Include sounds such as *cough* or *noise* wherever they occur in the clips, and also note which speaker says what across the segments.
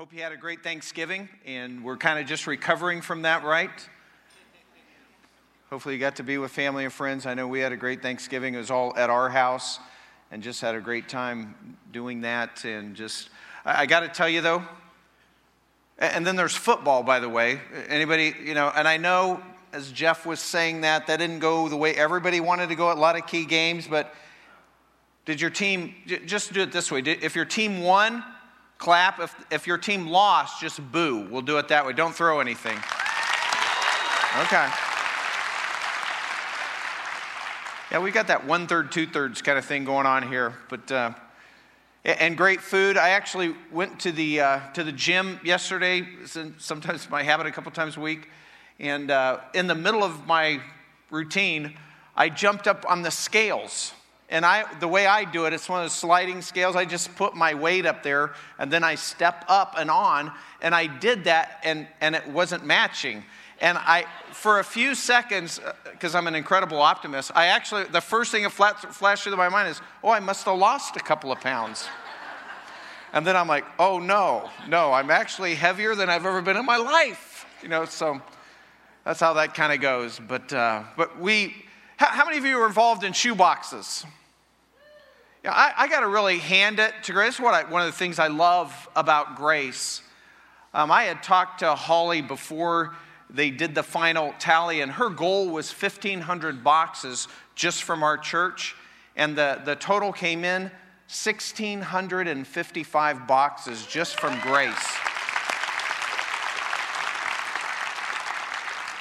Speaker 1: Hope you had a great Thanksgiving, and we're kind of just recovering from that, right? Hopefully, you got to be with family and friends. I know we had a great Thanksgiving. It was all at our house, and just had a great time doing that. And just, I, I got to tell you though, and then there's football, by the way. Anybody, you know, and I know as Jeff was saying that, that didn't go the way everybody wanted to go at a lot of key games, but did your team, just do it this way. If your team won, clap. If, if your team lost, just boo. We'll do it that way. Don't throw anything. Okay. Yeah, we got that one third, two thirds kind of thing going on here. But uh, and great food. I actually went to the uh, to the gym yesterday. Sometimes my habit, a couple times a week. And uh, in the middle of my routine, I jumped up on the scales. And I, the way I do it, it's one of those sliding scales. I just put my weight up there and then I step up and on. And I did that and, and it wasn't matching. And I, for a few seconds, because uh, I'm an incredible optimist, I actually, the first thing that flashed through my mind is, oh, I must have lost a couple of pounds. And then I'm like, oh, no, no, I'm actually heavier than I've ever been in my life. You know, so that's how that kind of goes. But, uh, but we, how, how many of you are involved in shoe boxes? Yeah, I, I got to really hand it to Grace. What I, one of the things I love about Grace. Um, I had talked to Holly before they did the final tally, and her goal was 1,500 boxes just from our church. And the, the total came in 1,655 boxes just from Grace.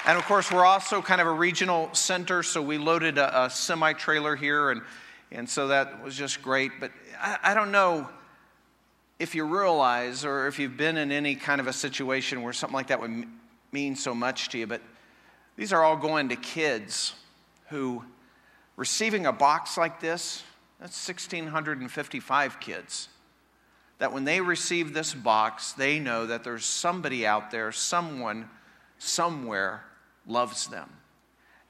Speaker 1: And of course, we're also kind of a regional center, so we loaded a, a semi trailer here and and so that was just great. But I, I don't know if you realize or if you've been in any kind of a situation where something like that would mean so much to you, but these are all going to kids who receiving a box like this, that's 1,655 kids. That when they receive this box, they know that there's somebody out there, someone, somewhere loves them.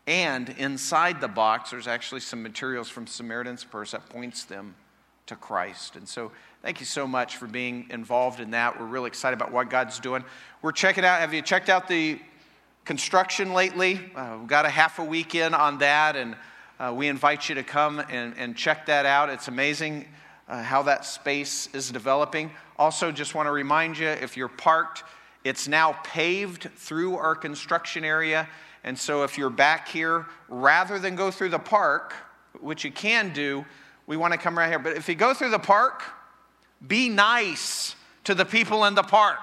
Speaker 1: And inside the box, there's actually some materials from Samaritan's Purse that points them to Christ. And so, thank you so much for being involved in that. We're really excited about what God's doing. We're checking out, have you checked out the construction lately? Uh, we've got a half a week in on that, and uh, we invite you to come and, and check that out. It's amazing uh, how that space is developing. Also, just want to remind you if you're parked, it's now paved through our construction area and so if you're back here, rather than go through the park, which you can do, we want to come right here. But if you go through the park, be nice to the people in the park.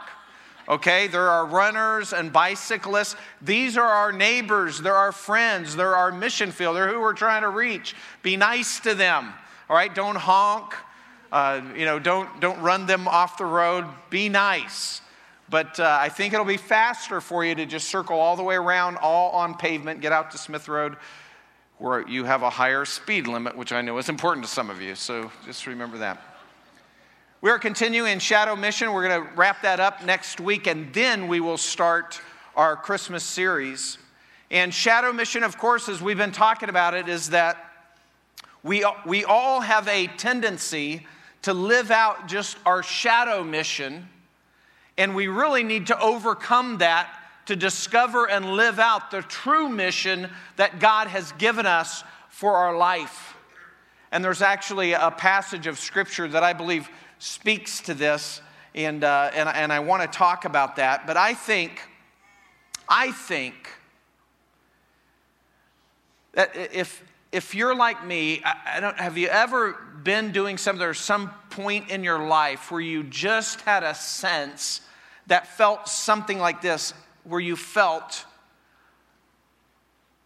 Speaker 1: Okay, there are runners and bicyclists. These are our neighbors, they're our friends, they're our mission field, they're who we're trying to reach. Be nice to them. All right, don't honk. Uh, you know, don't don't run them off the road. Be nice. But uh, I think it'll be faster for you to just circle all the way around, all on pavement, get out to Smith Road, where you have a higher speed limit, which I know is important to some of you. So just remember that. We are continuing Shadow Mission. We're going to wrap that up next week, and then we will start our Christmas series. And Shadow Mission, of course, as we've been talking about it, is that we, we all have a tendency to live out just our shadow mission and we really need to overcome that to discover and live out the true mission that God has given us for our life. And there's actually a passage of scripture that I believe speaks to this, and, uh, and, and I want to talk about that. But I think, I think that if, if you're like me, I, I don't, have you ever been doing something or some point in your life where you just had a sense that felt something like this, where you felt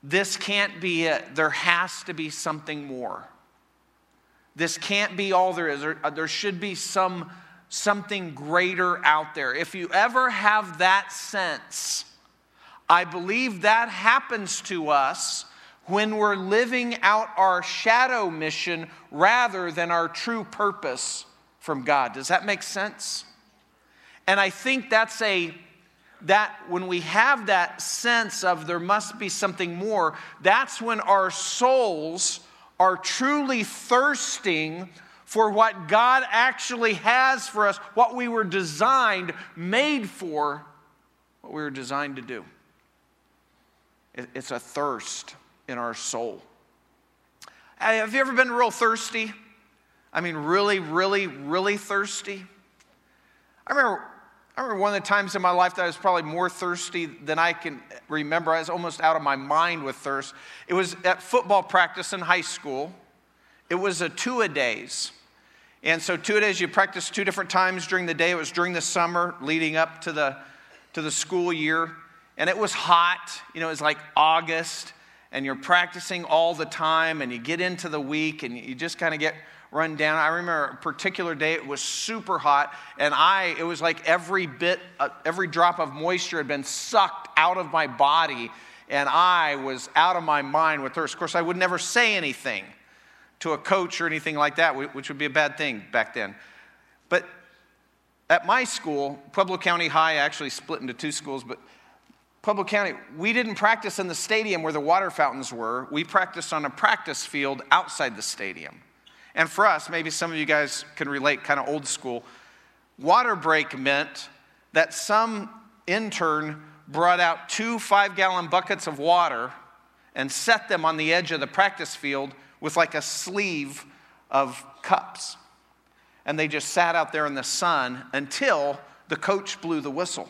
Speaker 1: this can't be it. There has to be something more. This can't be all there is. There, uh, there should be some something greater out there. If you ever have that sense, I believe that happens to us when we're living out our shadow mission rather than our true purpose from God. Does that make sense? And I think that's a that when we have that sense of there must be something more, that's when our souls are truly thirsting for what God actually has for us, what we were designed, made for, what we were designed to do. It's a thirst in our soul. Have you ever been real thirsty? I mean, really, really, really thirsty? I remember, I remember one of the times in my life that I was probably more thirsty than I can remember. I was almost out of my mind with thirst. It was at football practice in high school. It was a two a days. And so two days, you practice two different times during the day. It was during the summer leading up to the, to the school year. And it was hot. You know, it was like August. And you're practicing all the time. And you get into the week and you just kind of get run down. I remember a particular day it was super hot, and I it was like every bit, uh, every drop of moisture had been sucked out of my body, and I was out of my mind with thirst. Of course, I would never say anything to a coach or anything like that, which would be a bad thing back then. But at my school, Pueblo County High actually split into two schools, but Pueblo County, we didn't practice in the stadium where the water fountains were. We practiced on a practice field outside the stadium. And for us, maybe some of you guys can relate, kind of old school. Water break meant that some intern brought out two five gallon buckets of water and set them on the edge of the practice field with like a sleeve of cups. And they just sat out there in the sun until the coach blew the whistle.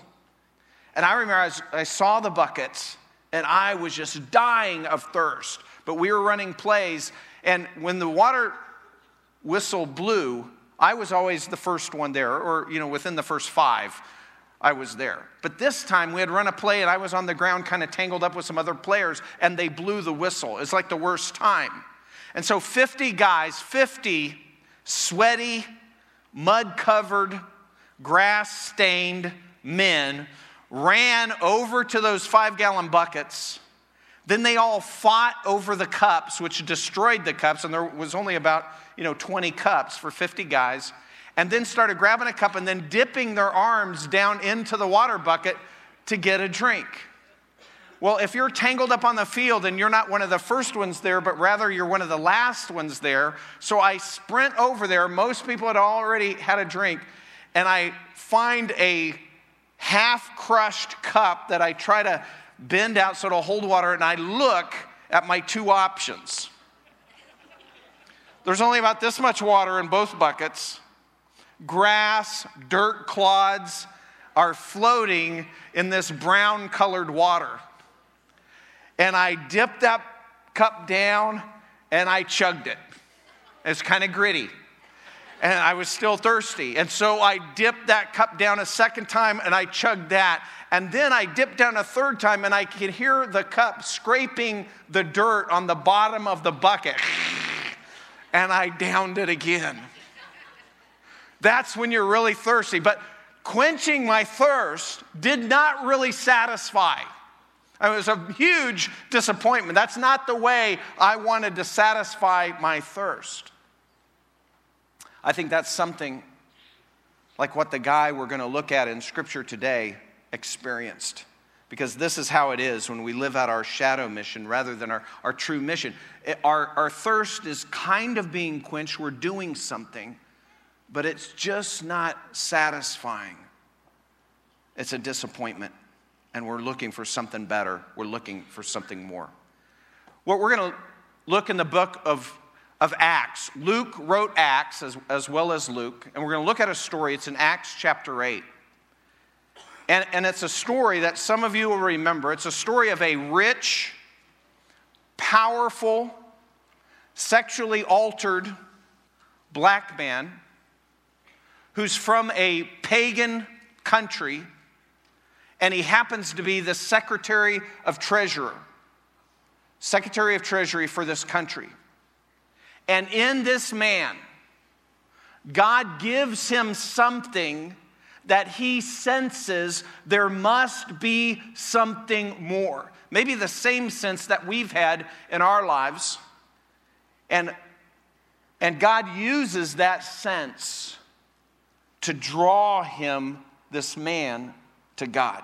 Speaker 1: And I remember I, was, I saw the buckets and I was just dying of thirst. But we were running plays, and when the water whistle blew, I was always the first one there, or, you know, within the first five, I was there. But this time we had run a play and I was on the ground kind of tangled up with some other players and they blew the whistle. It's like the worst time. And so 50 guys, 50 sweaty, mud covered, grass stained men ran over to those five gallon buckets. Then they all fought over the cups, which destroyed the cups, and there was only about you know, 20 cups for 50 guys, and then started grabbing a cup and then dipping their arms down into the water bucket to get a drink. Well, if you're tangled up on the field and you're not one of the first ones there, but rather you're one of the last ones there, so I sprint over there. Most people had already had a drink, and I find a half crushed cup that I try to bend out so it'll hold water, and I look at my two options. There's only about this much water in both buckets. Grass, dirt clods are floating in this brown colored water. And I dipped that cup down and I chugged it. It's kind of gritty. And I was still thirsty. And so I dipped that cup down a second time and I chugged that. And then I dipped down a third time and I could hear the cup scraping the dirt on the bottom of the bucket *laughs* and I downed it again. That's when you're really thirsty. But quenching my thirst did not really satisfy. It was a huge disappointment. That's not the way I wanted to satisfy my thirst. I think that's something like what the guy we're going to look at in Scripture today experienced because this is how it is when we live out our shadow mission rather than our, our true mission. It, our, our thirst is kind of being quenched, we're doing something, but it's just not satisfying. It's a disappointment, and we're looking for something better. We're looking for something more. What we're going to look in the book of, of Acts, Luke wrote Acts as, as well as Luke, and we're going to look at a story. It's in Acts chapter 8. And, and it's a story that some of you will remember. It's a story of a rich, powerful, sexually altered black man who's from a pagan country, and he happens to be the Secretary of Treasurer, Secretary of Treasury for this country. And in this man, God gives him something that he senses there must be something more. Maybe the same sense that we've had in our lives. And, and God uses that sense to draw him, this man, to God.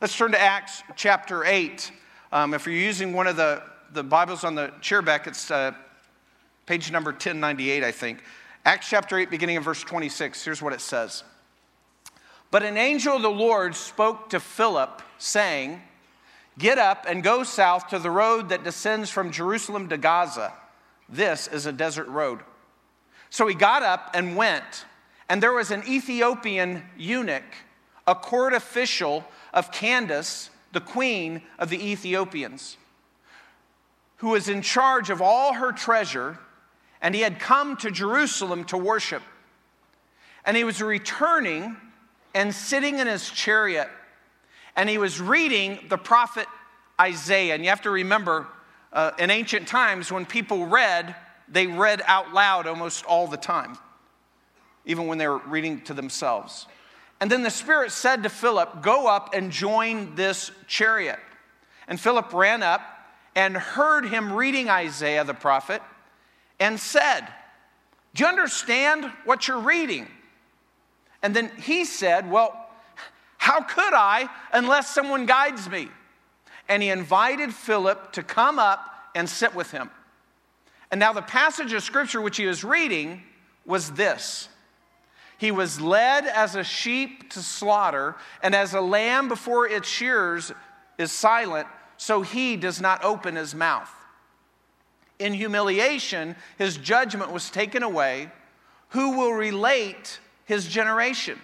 Speaker 1: Let's turn to Acts chapter 8. Um, if you're using one of the, the Bibles on the chair back, it's uh, page number 1098, I think. Acts chapter 8, beginning in verse 26, here's what it says. But an angel of the Lord spoke to Philip, saying, Get up and go south to the road that descends from Jerusalem to Gaza. This is a desert road. So he got up and went, and there was an Ethiopian eunuch, a court official of Candace, the queen of the Ethiopians, who was in charge of all her treasure, and he had come to Jerusalem to worship. And he was returning and sitting in his chariot, and he was reading the prophet Isaiah. And you have to remember, uh, in ancient times, when people read, they read out loud almost all the time, even when they were reading to themselves. And then the Spirit said to Philip, Go up and join this chariot. And Philip ran up and heard him reading Isaiah the prophet and said, Do you understand what you're reading? And then he said, Well, how could I unless someone guides me? And he invited Philip to come up and sit with him. And now the passage of scripture which he was reading was this he was led as a sheep to slaughter, and as a lamb before its shears is silent, so he does not open his mouth. In humiliation, his judgment was taken away. Who will relate his generation?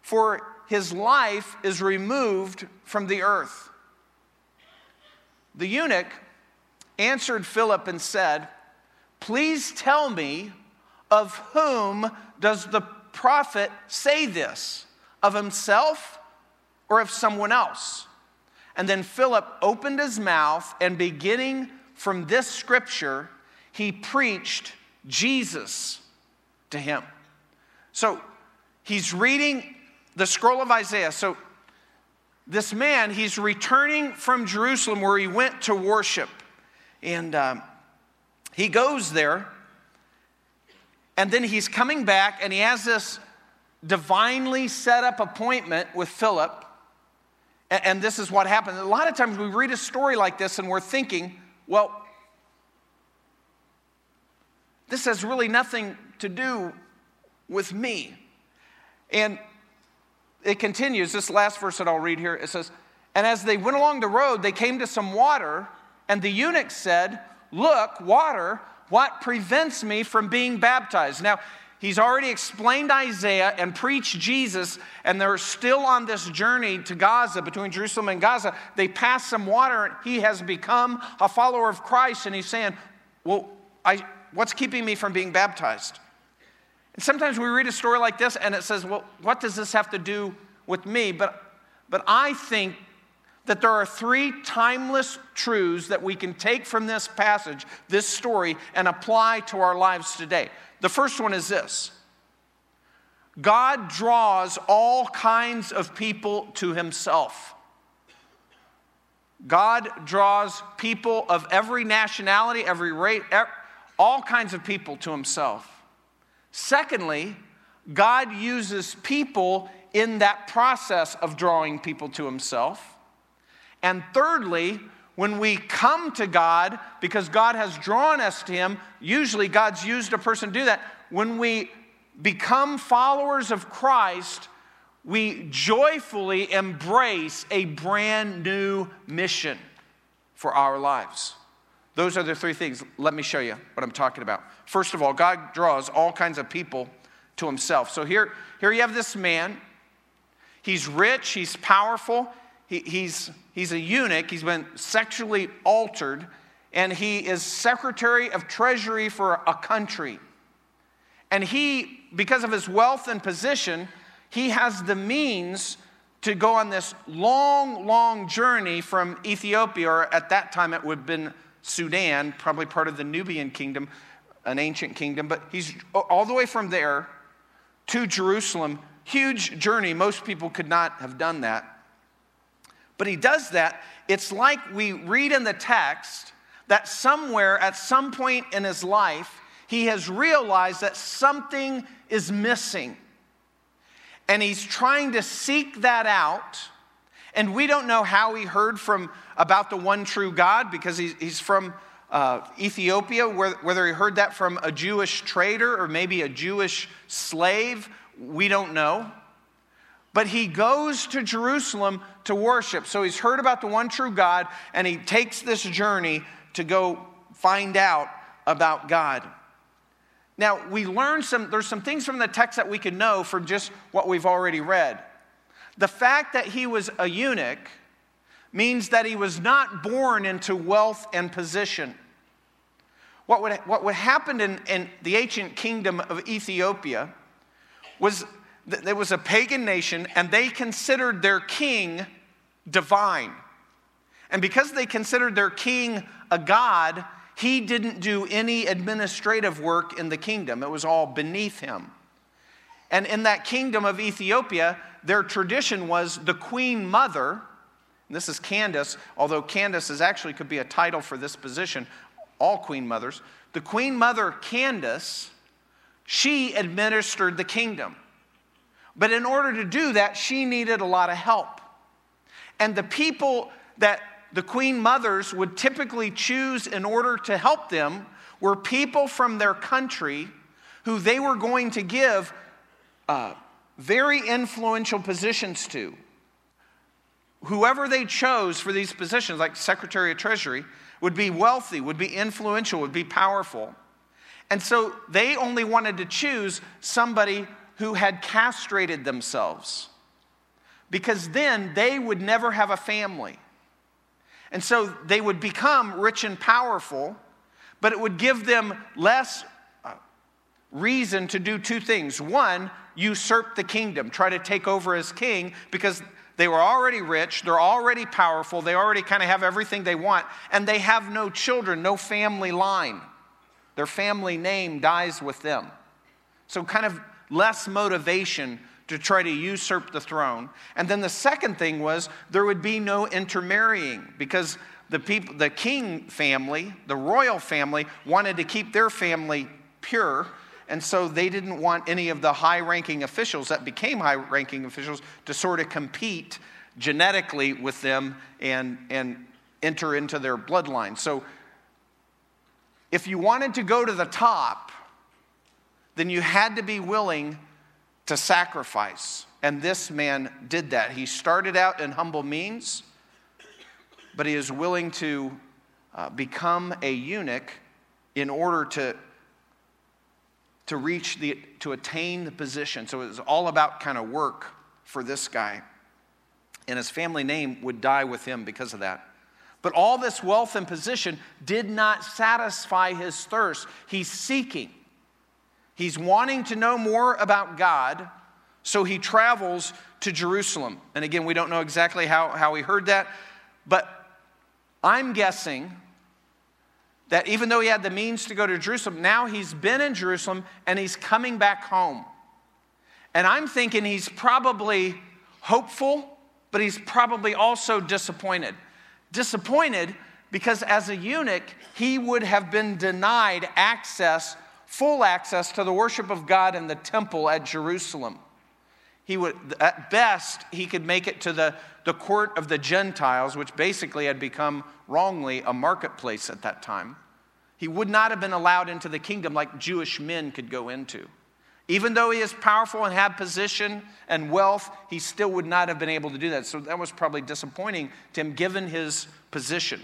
Speaker 1: For his life is removed from the earth. The eunuch answered Philip and said, Please tell me of whom does the prophet say this? Of himself or of someone else? And then Philip opened his mouth, and beginning from this scripture, he preached Jesus to him. So he's reading the scroll of Isaiah. So this man, he's returning from Jerusalem where he went to worship. And um, he goes there and then he's coming back and he has this divinely set up appointment with Philip. And this is what happened. A lot of times we read a story like this and we're thinking, well, this has really nothing to do with me. And it continues, this last verse that I'll read here, it says, And as they went along the road, they came to some water, and the eunuch said, Look, water, what prevents me from being baptized? Now, he's already explained Isaiah and preached Jesus, and they're still on this journey to Gaza, between Jerusalem and Gaza. They pass some water, and he has become a follower of Christ, and he's saying, Well, I, what's keeping me from being baptized? And sometimes we read a story like this, and it says, Well, what does this have to do with me? But, but I think that there are three timeless truths that we can take from this passage, this story, and apply to our lives today. The first one is this God draws all kinds of people to himself. God draws people of every nationality, every race, all kinds of people to himself. Secondly, God uses people in that process of drawing people to himself. And thirdly, when we come to God, because God has drawn us to Him, usually God's used a person to do that. When we become followers of Christ, we joyfully embrace a brand new mission for our lives. Those are the three things. Let me show you what I'm talking about. First of all, God draws all kinds of people to Himself. So here, here you have this man. He's rich, he's powerful, he, he's, he's a eunuch, he's been sexually altered, and he is Secretary of Treasury for a country. And he, because of his wealth and position, he has the means to go on this long, long journey from Ethiopia, or at that time it would have been Sudan, probably part of the Nubian kingdom, an ancient kingdom, but he's all the way from there to Jerusalem. Huge journey. Most people could not have done that. But he does that. It's like we read in the text that somewhere at some point in his life, he has realized that something is missing. And he's trying to seek that out. And we don't know how he heard from about the one true God because he's, from uh, Ethiopia, whether he heard that from a Jewish trader or maybe a Jewish slave, we don't know. But he goes to Jerusalem to worship. So he's heard about the one true God and he takes this journey to go find out about God. Now, we learn some, there's some things from the text that we can know from just what we've already read. The fact that he was a eunuch means that he was not born into wealth and position. What would, what would happen in, in the ancient kingdom of Ethiopia was there was a pagan nation and they considered their king divine. And because they considered their king a god, he didn't do any administrative work in the kingdom, it was all beneath him. And in that kingdom of Ethiopia, their tradition was the queen mother. This is Candace, although Candace is actually could be a title for this position, all queen mothers. The queen mother, Candace, she administered the kingdom. But in order to do that, she needed a lot of help. And the people that the queen mothers would typically choose in order to help them were people from their country who they were going to give uh, very influential positions to. Whoever they chose for these positions, like Secretary of Treasury, would be wealthy, would be influential, would be powerful. And so they only wanted to choose somebody who had castrated themselves because then they would never have a family. And so they would become rich and powerful, but it would give them less uh, reason to do two things. One, usurp the kingdom, try to take over as king, because they were already rich, they're already powerful, they already kind of have everything they want, and they have no children, no family line. Their family name dies with them. So, kind of less motivation to try to usurp the throne. And then the second thing was there would be no intermarrying because the people the king family, the royal family wanted to keep their family pure. And so they didn't want any of the high ranking officials that became high ranking officials to sort of compete genetically with them and, and enter into their bloodline. So if you wanted to go to the top, then you had to be willing to sacrifice. And this man did that. He started out in humble means, but he is willing to uh, become a eunuch in order to, to reach the, to attain the position. So it was all about kind of work for this guy. And his family name would die with him because of that. But all this wealth and position did not satisfy his thirst. He's seeking. He's wanting to know more about God, so he travels to Jerusalem. And again, we don't know exactly how, how he heard that, but I'm guessing that even though he had the means to go to Jerusalem, now he's been in Jerusalem and he's coming back home. And I'm thinking he's probably hopeful, but he's probably also disappointed. Disappointed because as a eunuch, he would have been denied access full access to the worship of God in the temple at Jerusalem. He would, at best, he could make it to the, the court of the Gentiles, which basically had become wrongly a marketplace at that time. He would not have been allowed into the kingdom like Jewish men could go into. Even though he is powerful and had position and wealth, he still would not have been able to do that. So that was probably disappointing to him given his position.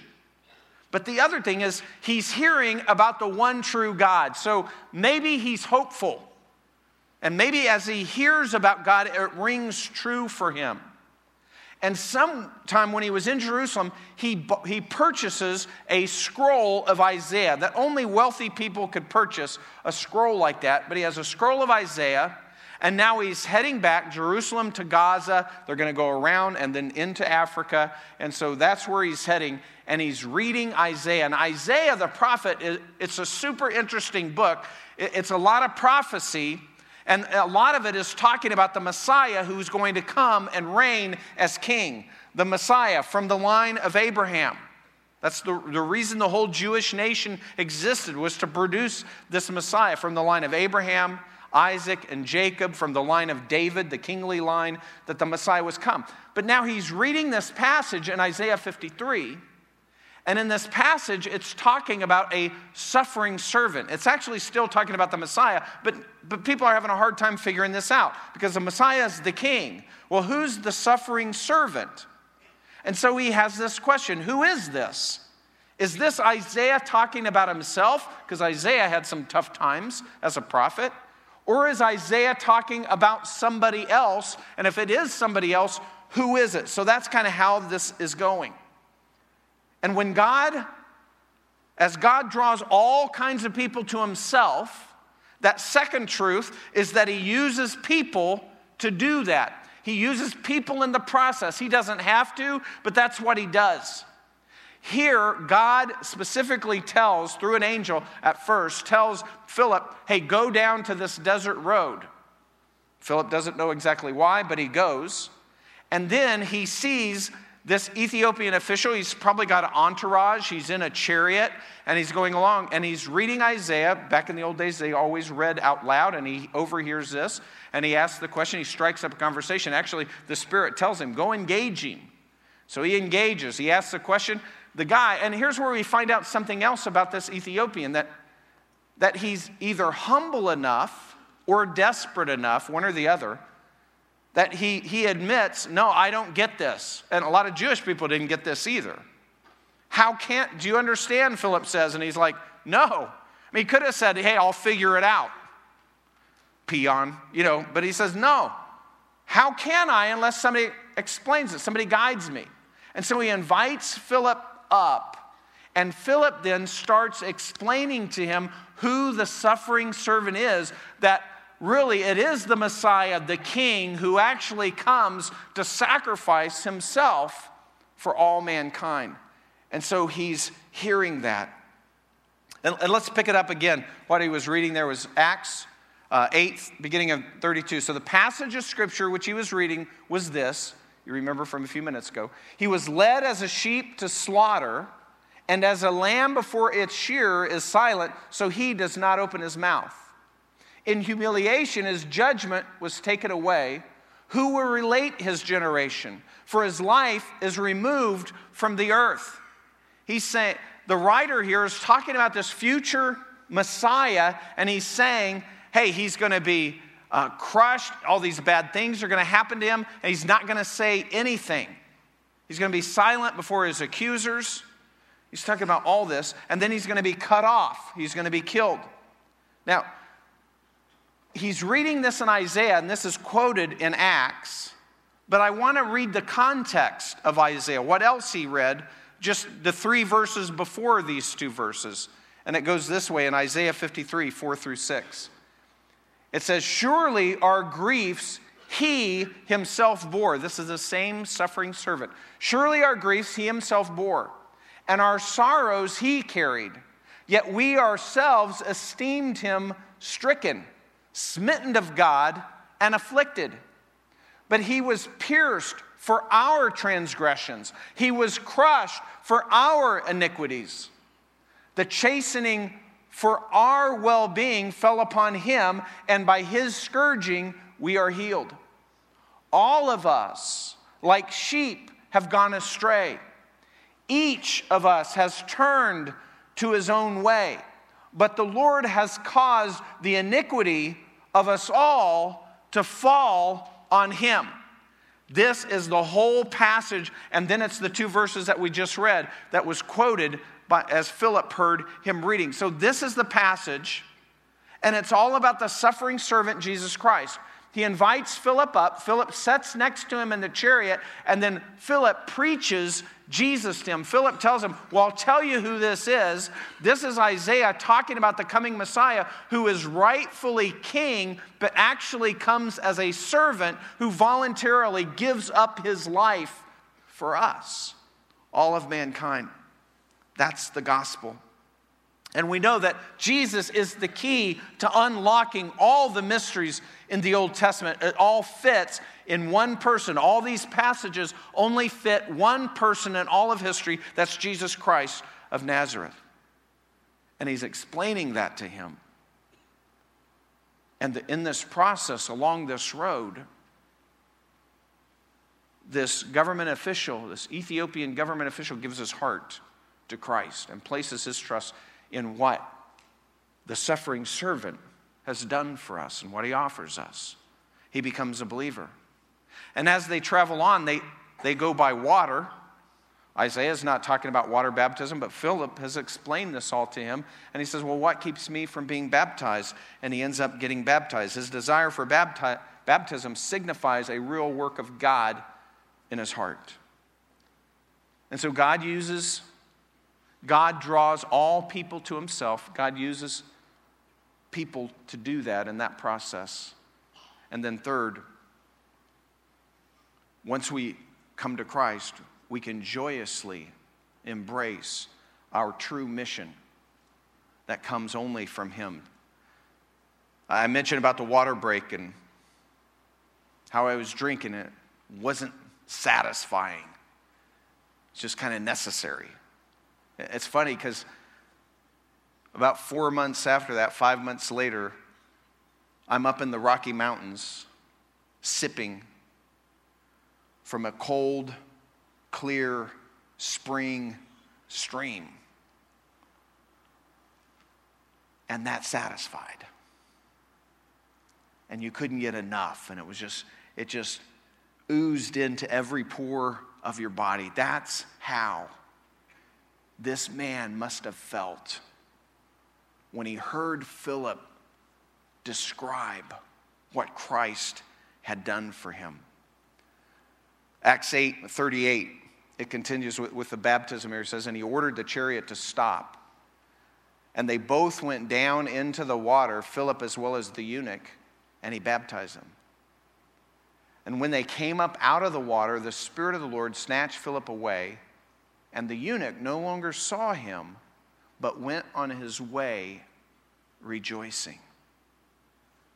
Speaker 1: But the other thing is, he's hearing about the one true God. So maybe he's hopeful. And maybe as he hears about God, it rings true for him. And sometime when he was in Jerusalem, he, he purchases a scroll of Isaiah that only wealthy people could purchase a scroll like that. But he has a scroll of Isaiah and now he's heading back, Jerusalem to Gaza. They're going to go around and then into Africa. And so that's where he's heading. And he's reading Isaiah. And Isaiah the prophet, it's a super interesting book. It's a lot of prophecy. And a lot of it is talking about the Messiah who's going to come and reign as king. The Messiah from the line of Abraham. That's the, the reason the whole Jewish nation existed, was to produce this Messiah from the line of Abraham Isaac and Jacob from the line of David, the kingly line, that the Messiah was come. But now he's reading this passage in Isaiah 53, And in this passage, it's talking about a suffering servant. It's actually still talking about the Messiah, but, but people are having a hard time figuring this out because the Messiah is the king. Well, who's the suffering servant? And so he has this question Who is this? Is this Isaiah talking about himself? Because Isaiah had some tough times as a prophet. Or is Isaiah talking about somebody else? And if it is somebody else, who is it? So that's kind of how this is going. And when God, as God draws all kinds of people to himself, that second truth is that he uses people to do that. He uses people in the process. He doesn't have to, but that's what he does. Here, God specifically tells, through an angel at first, tells Philip, hey, go down to this desert road. Philip doesn't know exactly why, but he goes. And then he sees this Ethiopian official, he's probably got an entourage. He's in a chariot and he's going along and he's reading Isaiah. Back in the old days, they always read out loud and he overhears this and he asks the question. He strikes up a conversation. Actually, the Spirit tells him, Go engage him. So he engages. He asks the question. The guy, and here's where we find out something else about this Ethiopian that, that he's either humble enough or desperate enough, one or the other, that he, he admits, no, I don't get this. And a lot of Jewish people didn't get this either. How can't, do you understand? Philip says, and he's like, no. I mean, he could have said, hey, I'll figure it out. Peon, you know, but he says, no. How can I unless somebody explains it, somebody guides me? And so he invites Philip up, and Philip then starts explaining to him who the suffering servant is that really it is the Messiah, the King, who actually comes to sacrifice himself for all mankind. And so he's hearing that. And, and let's pick it up again. What he was reading there was Acts uh, 8, beginning of 32. So the passage of scripture which he was reading was this. You remember from a few minutes ago. He was led as a sheep to slaughter, and as a lamb before its shearer is silent, so he does not open his mouth. In humiliation, his judgment was taken away. Who will relate his generation? For his life is removed from the earth. He's saying, the writer here is talking about this future Messiah, and he's saying, hey, he's going to be uh, crushed. All these bad things are going to happen to him, and he's not going to say anything. He's going to be silent before his accusers. He's talking about all this, and then he's going to be cut off. He's going to be killed. Now, he's reading this in Isaiah, and this is quoted in Acts, but I want to read the context of Isaiah, what else he read, just the three verses before these two verses. And it goes this way in Isaiah 53, 4 through 6. It says, Surely our griefs he himself bore. This is the same suffering servant. Surely our griefs he himself bore, and our sorrows he carried. Yet we ourselves esteemed him stricken smitten of God, and afflicted. But he was pierced for our transgressions, he was crushed for our iniquities. The chastening for our well being fell upon him, and by his scourging we are healed. All of us, like sheep, have gone astray. Each of us has turned to his own way, but the Lord has caused the iniquity of us all to fall on him. This is the whole passage, and then it's the two verses that we just read that was quoted by, as Philip heard him reading. So, this is the passage, and it's all about the suffering servant Jesus Christ. He invites Philip up. Philip sits next to him in the chariot, and then Philip preaches Jesus to him. Philip tells him, Well, I'll tell you who this is. This is Isaiah talking about the coming Messiah who is rightfully king, but actually comes as a servant who voluntarily gives up his life for us, all of mankind. That's the gospel. And we know that Jesus is the key to unlocking all the mysteries in the Old Testament. It all fits in one person. All these passages only fit one person in all of history. That's Jesus Christ of Nazareth. And he's explaining that to him. And in this process, along this road, this government official, this Ethiopian government official, gives his heart to Christ and places his trust in what the suffering servant has done for us and what he offers us. He becomes a believer. And as they travel on, they, they go by water. Isaiah is not talking about water baptism, but Philip has explained this all to him. And he says, Well, what keeps me from being baptized? And he ends up getting baptized. His desire for bapti- baptism signifies a real work of God in his heart. And so God uses, God draws all people to himself. God uses people to do that in that process. And then, third, once we come to Christ, we can joyously embrace our true mission that comes only from Him. I mentioned about the water break and how I was drinking it wasn't satisfying. It's just kind of necessary. It's funny because about four months after that, five months later, I'm up in the Rocky Mountains sipping from a cold, clear spring stream. And that satisfied. And you couldn't get enough. And it was just, it just oozed into every pore of your body. That's how this man must have felt when he heard Philip describe what Christ had done for him. Acts 8 38, it continues with, with the baptism here. It says, And he ordered the chariot to stop. And they both went down into the water, Philip as well as the eunuch, and he baptized them. And when they came up out of the water, the Spirit of the Lord snatched Philip away, and the eunuch no longer saw him, but went on his way rejoicing.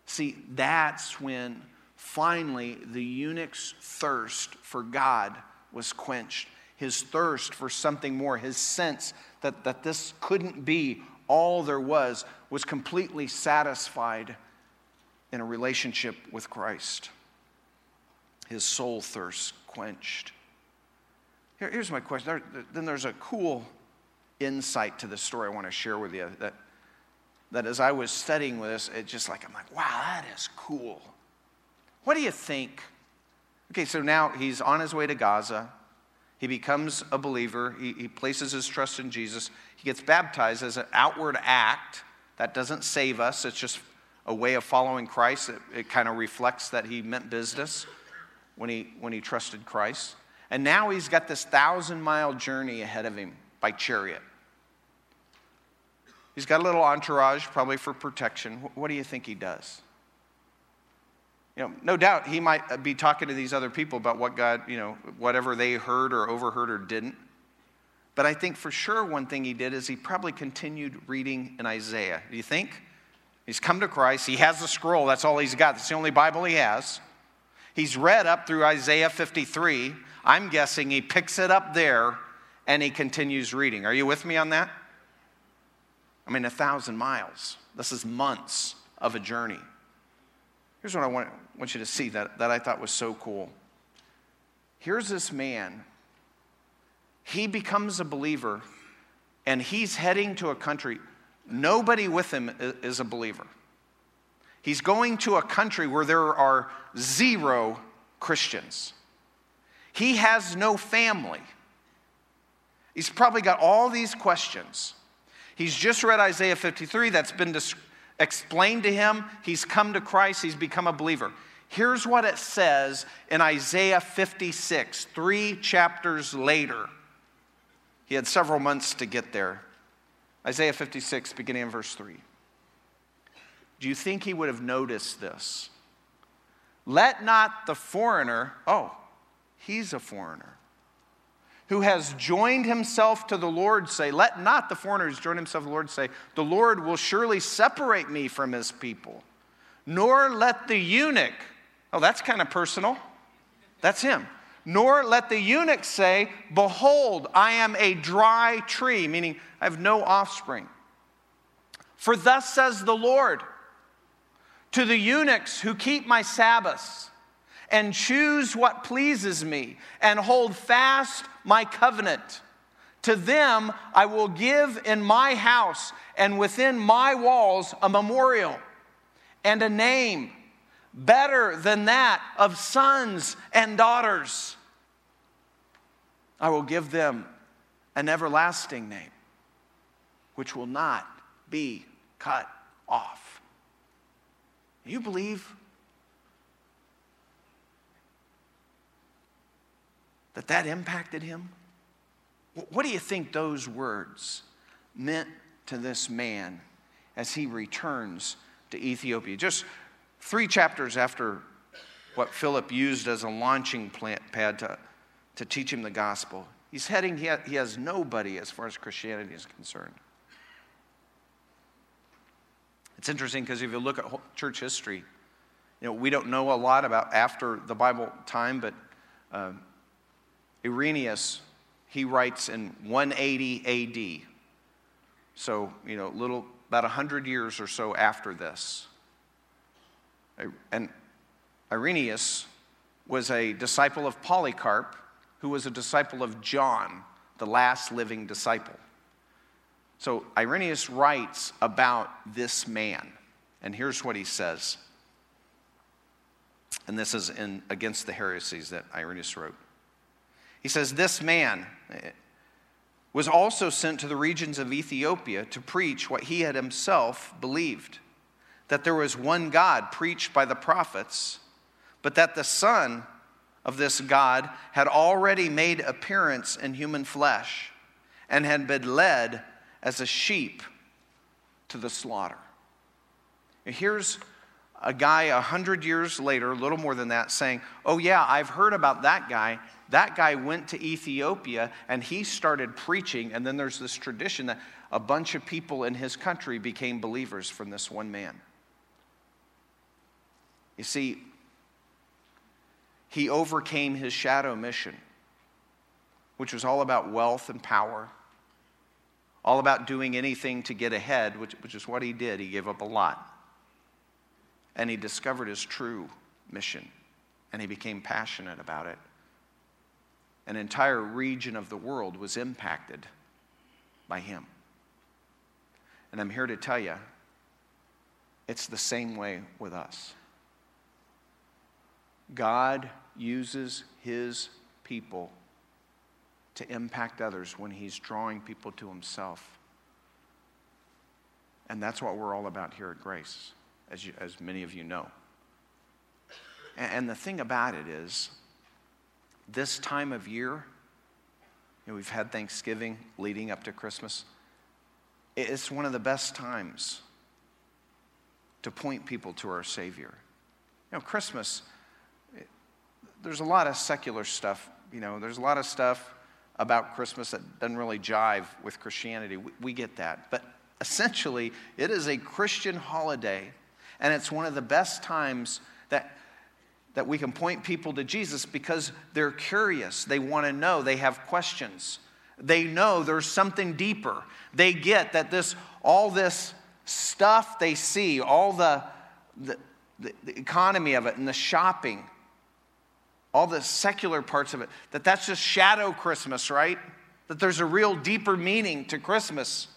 Speaker 1: See, that's when finally the eunuch's thirst for God was quenched. His thirst for something more, his sense that, that this couldn't be all there was, was completely satisfied in a relationship with Christ. His soul thirst quenched. Here, here's my question. There, then there's a cool insight to the story I want to share with you that that as I was studying this, it just like, I'm like, wow, that is cool. What do you think? Okay, so now he's on his way to Gaza. He becomes a believer. He, he places his trust in Jesus. He gets baptized as an outward act. That doesn't save us, it's just a way of following Christ. It, it kind of reflects that he meant business when he, when he trusted Christ. And now he's got this thousand mile journey ahead of him by chariot. He's got a little entourage, probably for protection. What do you think he does? You know, no doubt he might uh, be talking to these other people about what God, you know, whatever they heard or overheard or didn't. But I think for sure one thing he did is he probably continued reading in Isaiah. Do you think? He's come to Christ. He has the scroll. That's all he's got. That's the only Bible he has. He's read up through Isaiah 53. I'm guessing he picks it up there and he continues reading. Are you with me on that? I mean, a thousand miles. This is months of a journey. Here's what I want, want you to see that, that I thought was so cool. Here's this man. He becomes a believer, and he's heading to a country. Nobody with him is a believer. He's going to a country where there are zero Christians. He has no family. He's probably got all these questions. He's just read Isaiah 53, that's been explained to him. He's come to Christ, he's become a believer. Here's what it says in Isaiah 56, three chapters later. He had several months to get there. Isaiah 56, beginning in verse 3. Do you think he would have noticed this? Let not the foreigner, oh, he's a foreigner who has joined himself to the Lord say, Let not the foreigners join himself to the Lord say, The Lord will surely separate me from his people. Nor let the eunuch, oh, that's kind of personal. That's him. Nor let the eunuch say, Behold, I am a dry tree, meaning I have no offspring. For thus says the Lord to the eunuchs who keep my Sabbaths and choose what pleases me and hold fast my covenant. To them I will give in my house and within my walls a memorial and a name better than that of sons and daughters. I will give them an everlasting name, which will not be cut off. You believe that that impacted him? What do you think those words meant to this man as he returns to Ethiopia? Just three chapters after what Philip used as a launching pad to, to teach him the gospel. He's heading, he, he has nobody as far as Christianity is concerned. It's interesting because if you look at church history, you know, we don't know a lot about after the Bible time, but uh, Irenaeus, he writes in 180 AD. So, you know, little, about 100 years or so after this. And Irenaeus was a disciple of Polycarp, who was a disciple of John, the last living disciple. So Irenaeus writes about this man, and here's what he says. And this is in Against the Heresies that Irenaeus wrote. He says, This man was also sent to the regions of Ethiopia to preach what he had himself believed that there was one God preached by the prophets, but that the Son of this God had already made appearance in human flesh and had been led as a sheep to the slaughter. Here's a guy a hundred years later, a little more than that, saying, Oh, yeah, I've heard about that guy. That guy went to Ethiopia and he started preaching. And then there's this tradition that a bunch of people in his country became believers from this one man. You see, he overcame his shadow mission, which was all about wealth and power, all about doing anything to get ahead, which, which is what he did. He gave up a lot. And he discovered his true mission, and he became passionate about it an entire region of the world was impacted by him. And I'm here to tell you, it's the same way with us. God uses his people to impact others when he's drawing people to himself. And that's what we're all about here at Grace, as, you, as many of you know. And, and the thing about it is, this time of year, you know, we've had Thanksgiving leading up to Christmas. It's one of the best times to point people to our Savior. You know, Christmas, there's a lot of secular stuff. You know, there's a lot of stuff about Christmas that doesn't really jive with Christianity. We, we get that. But essentially, it is a Christian holiday, and it's one of the best times that that we can point people to Jesus because they're curious. They want to know. They have questions. They know there's something deeper. They get that this, all this stuff they see, all the, the, the economy of it and the shopping, all the secular parts of it, that that's just shadow Christmas, right? That there's a real deeper meaning to Christmas.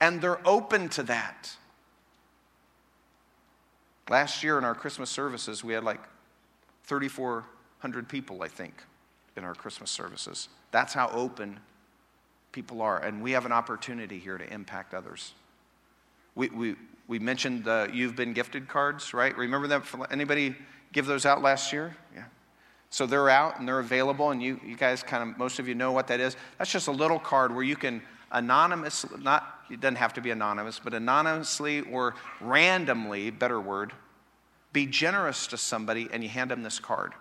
Speaker 1: And they're open to that. Last year in our Christmas services, we had like 3,400 people, I think, in our Christmas services. That's how open people are. And we have an opportunity here to impact others. We, we, we mentioned the You've Been Gifted cards, right? Remember that? Anybody give those out last year? Yeah. So they're out and they're available, and you, you guys kind of, most of you know what that is. That's just a little card where you can anonymously, not, it doesn't have to be anonymous, but anonymously or randomly, better word, be generous to somebody and you hand them this card.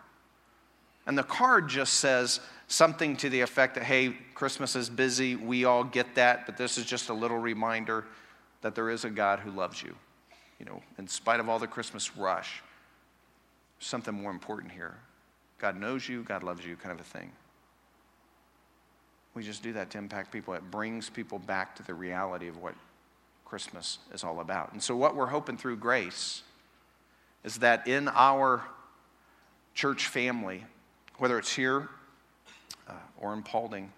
Speaker 1: And the card just says something to the effect that, hey, Christmas is busy, we all get that, but this is just a little reminder that there is a God who loves you. You know, in spite of all the Christmas rush, something more important here. God knows you, God loves you, kind of a thing. We just do that to impact people. It brings people back to the reality of what Christmas is all about. And so, what we're hoping through grace is that in our church family, whether it's here uh, or in Paulding,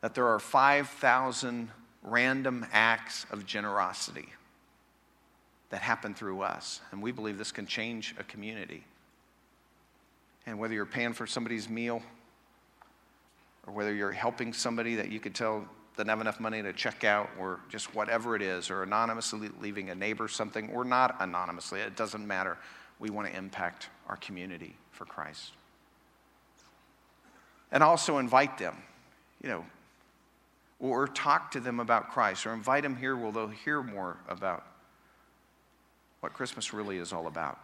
Speaker 1: that there are 5,000 random acts of generosity that happen through us. And we believe this can change a community. And whether you're paying for somebody's meal or whether you're helping somebody that you could tell doesn't have enough money to check out or just whatever it is, or anonymously leaving a neighbor something, or not anonymously, it doesn't matter. We want to impact our community for Christ. And also invite them, you know, or talk to them about Christ, or invite them here where they'll hear more about what Christmas really is all about.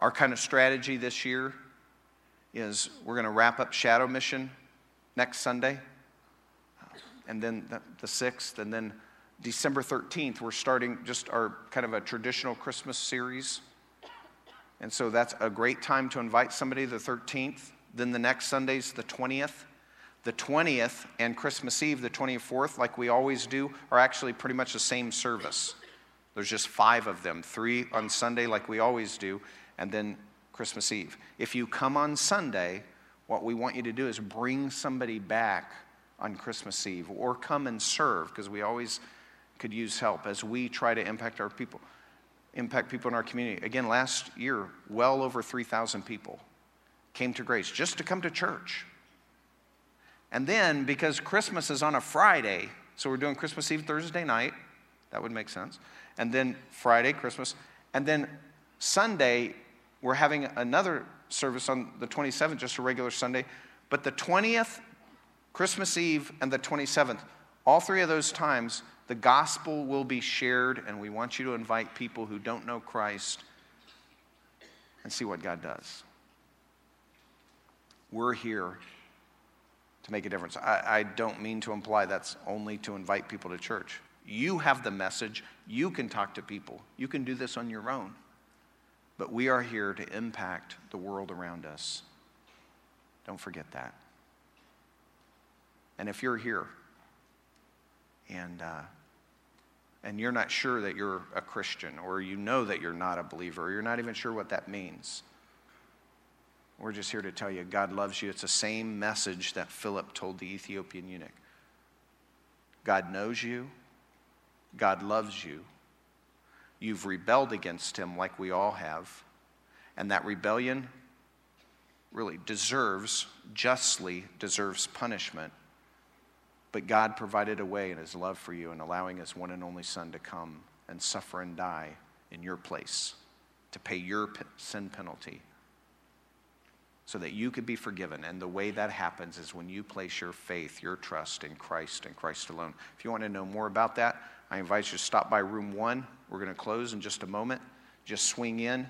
Speaker 1: Our kind of strategy this year is we're going to wrap up Shadow Mission next Sunday, and then the, the 6th, and then December 13th, we're starting just our kind of a traditional Christmas series. And so that's a great time to invite somebody the 13th. Then the next Sunday's the 20th. The 20th and Christmas Eve, the 24th, like we always do, are actually pretty much the same service. There's just five of them three on Sunday, like we always do, and then Christmas Eve. If you come on Sunday, what we want you to do is bring somebody back on Christmas Eve or come and serve because we always could use help as we try to impact our people, impact people in our community. Again, last year, well over 3,000 people came to grace just to come to church. And then, because Christmas is on a Friday, so we're doing Christmas Eve Thursday night, that would make sense. And then Friday, Christmas. And then Sunday, we're having another service on the 27th, just a regular Sunday. But the 20th, Christmas Eve, and the 27th, all three of those times, the gospel will be shared, and we want you to invite people who don't know Christ and see what God does. We're here to make a difference. I, I, don't mean to imply that's only to invite people to church. You have the message, you can talk to people, you can do this on your own. But we are here to impact the world around us. Don't forget that. And if you're here and, uh, and you're not sure that you're a Christian, or you know that you're not a believer, or you're not even sure what that means, we're just here to tell you God loves you. It's the same message that Philip told the Ethiopian eunuch. God knows you, God loves you. You've rebelled against him like we all have. And that rebellion really deserves, justly deserves punishment. But God provided a way in his love for you and allowing his one and only Son to come and suffer and die in your place to pay your sin penalty so that you could be forgiven. And the way that happens is when you place your faith, your trust in Christ and Christ alone. If you want to know more about that, I invite you to stop by room one. We're going to close in just a moment. Just swing in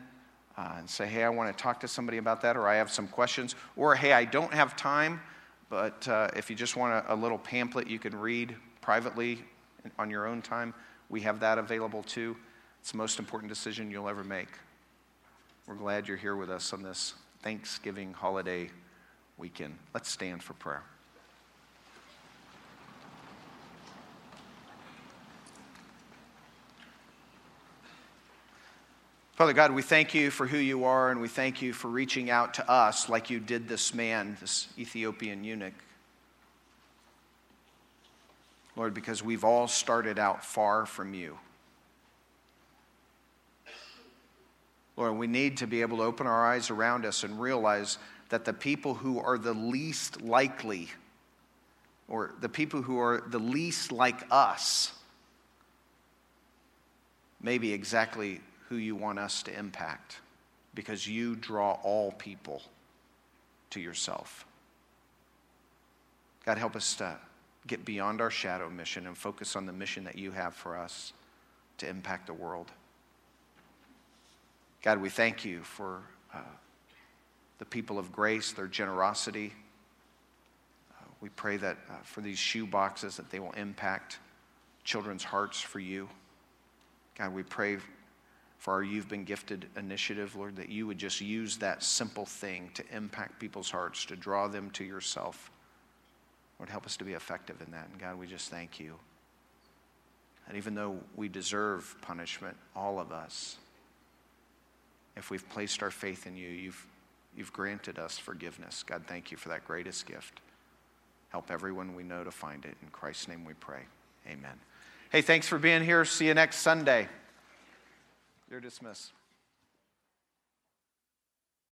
Speaker 1: uh, and say, hey, I want to talk to somebody about that, or I have some questions, or hey, I don't have time, but uh, if you just want a, a little pamphlet you can read privately on your own time, we have that available too. It's the most important decision you'll ever make. We're glad you're here with us on this Thanksgiving holiday weekend. Let's stand for prayer. Father God, we thank you for who you are, and we thank you for reaching out to us like you did this man, this Ethiopian eunuch. Lord, because we've all started out far from you. Lord, we need to be able to open our eyes around us and realize that the people who are the least likely, or the people who are the least like us, may be exactly who you want us to impact because you draw all people to yourself. God, help us to get beyond our shadow mission and focus on the mission that you have for us to impact the world. God, we thank you for uh, the people of grace, their generosity. Uh, we pray that uh, for these shoe boxes that they will impact children's hearts for you. God, we pray for our You've Been Gifted initiative, Lord, that you would just use that simple thing to impact people's hearts, to draw them to yourself. Lord, help us to be effective in that. And God, we just thank you. And even though we deserve punishment, all of us, if we've placed our faith in you, you've, you've granted us forgiveness. God, thank you for that greatest gift. Help everyone we know to find it. In Christ's name we pray. Amen. Hey, thanks for being here. See you next Sunday. You're dismissed.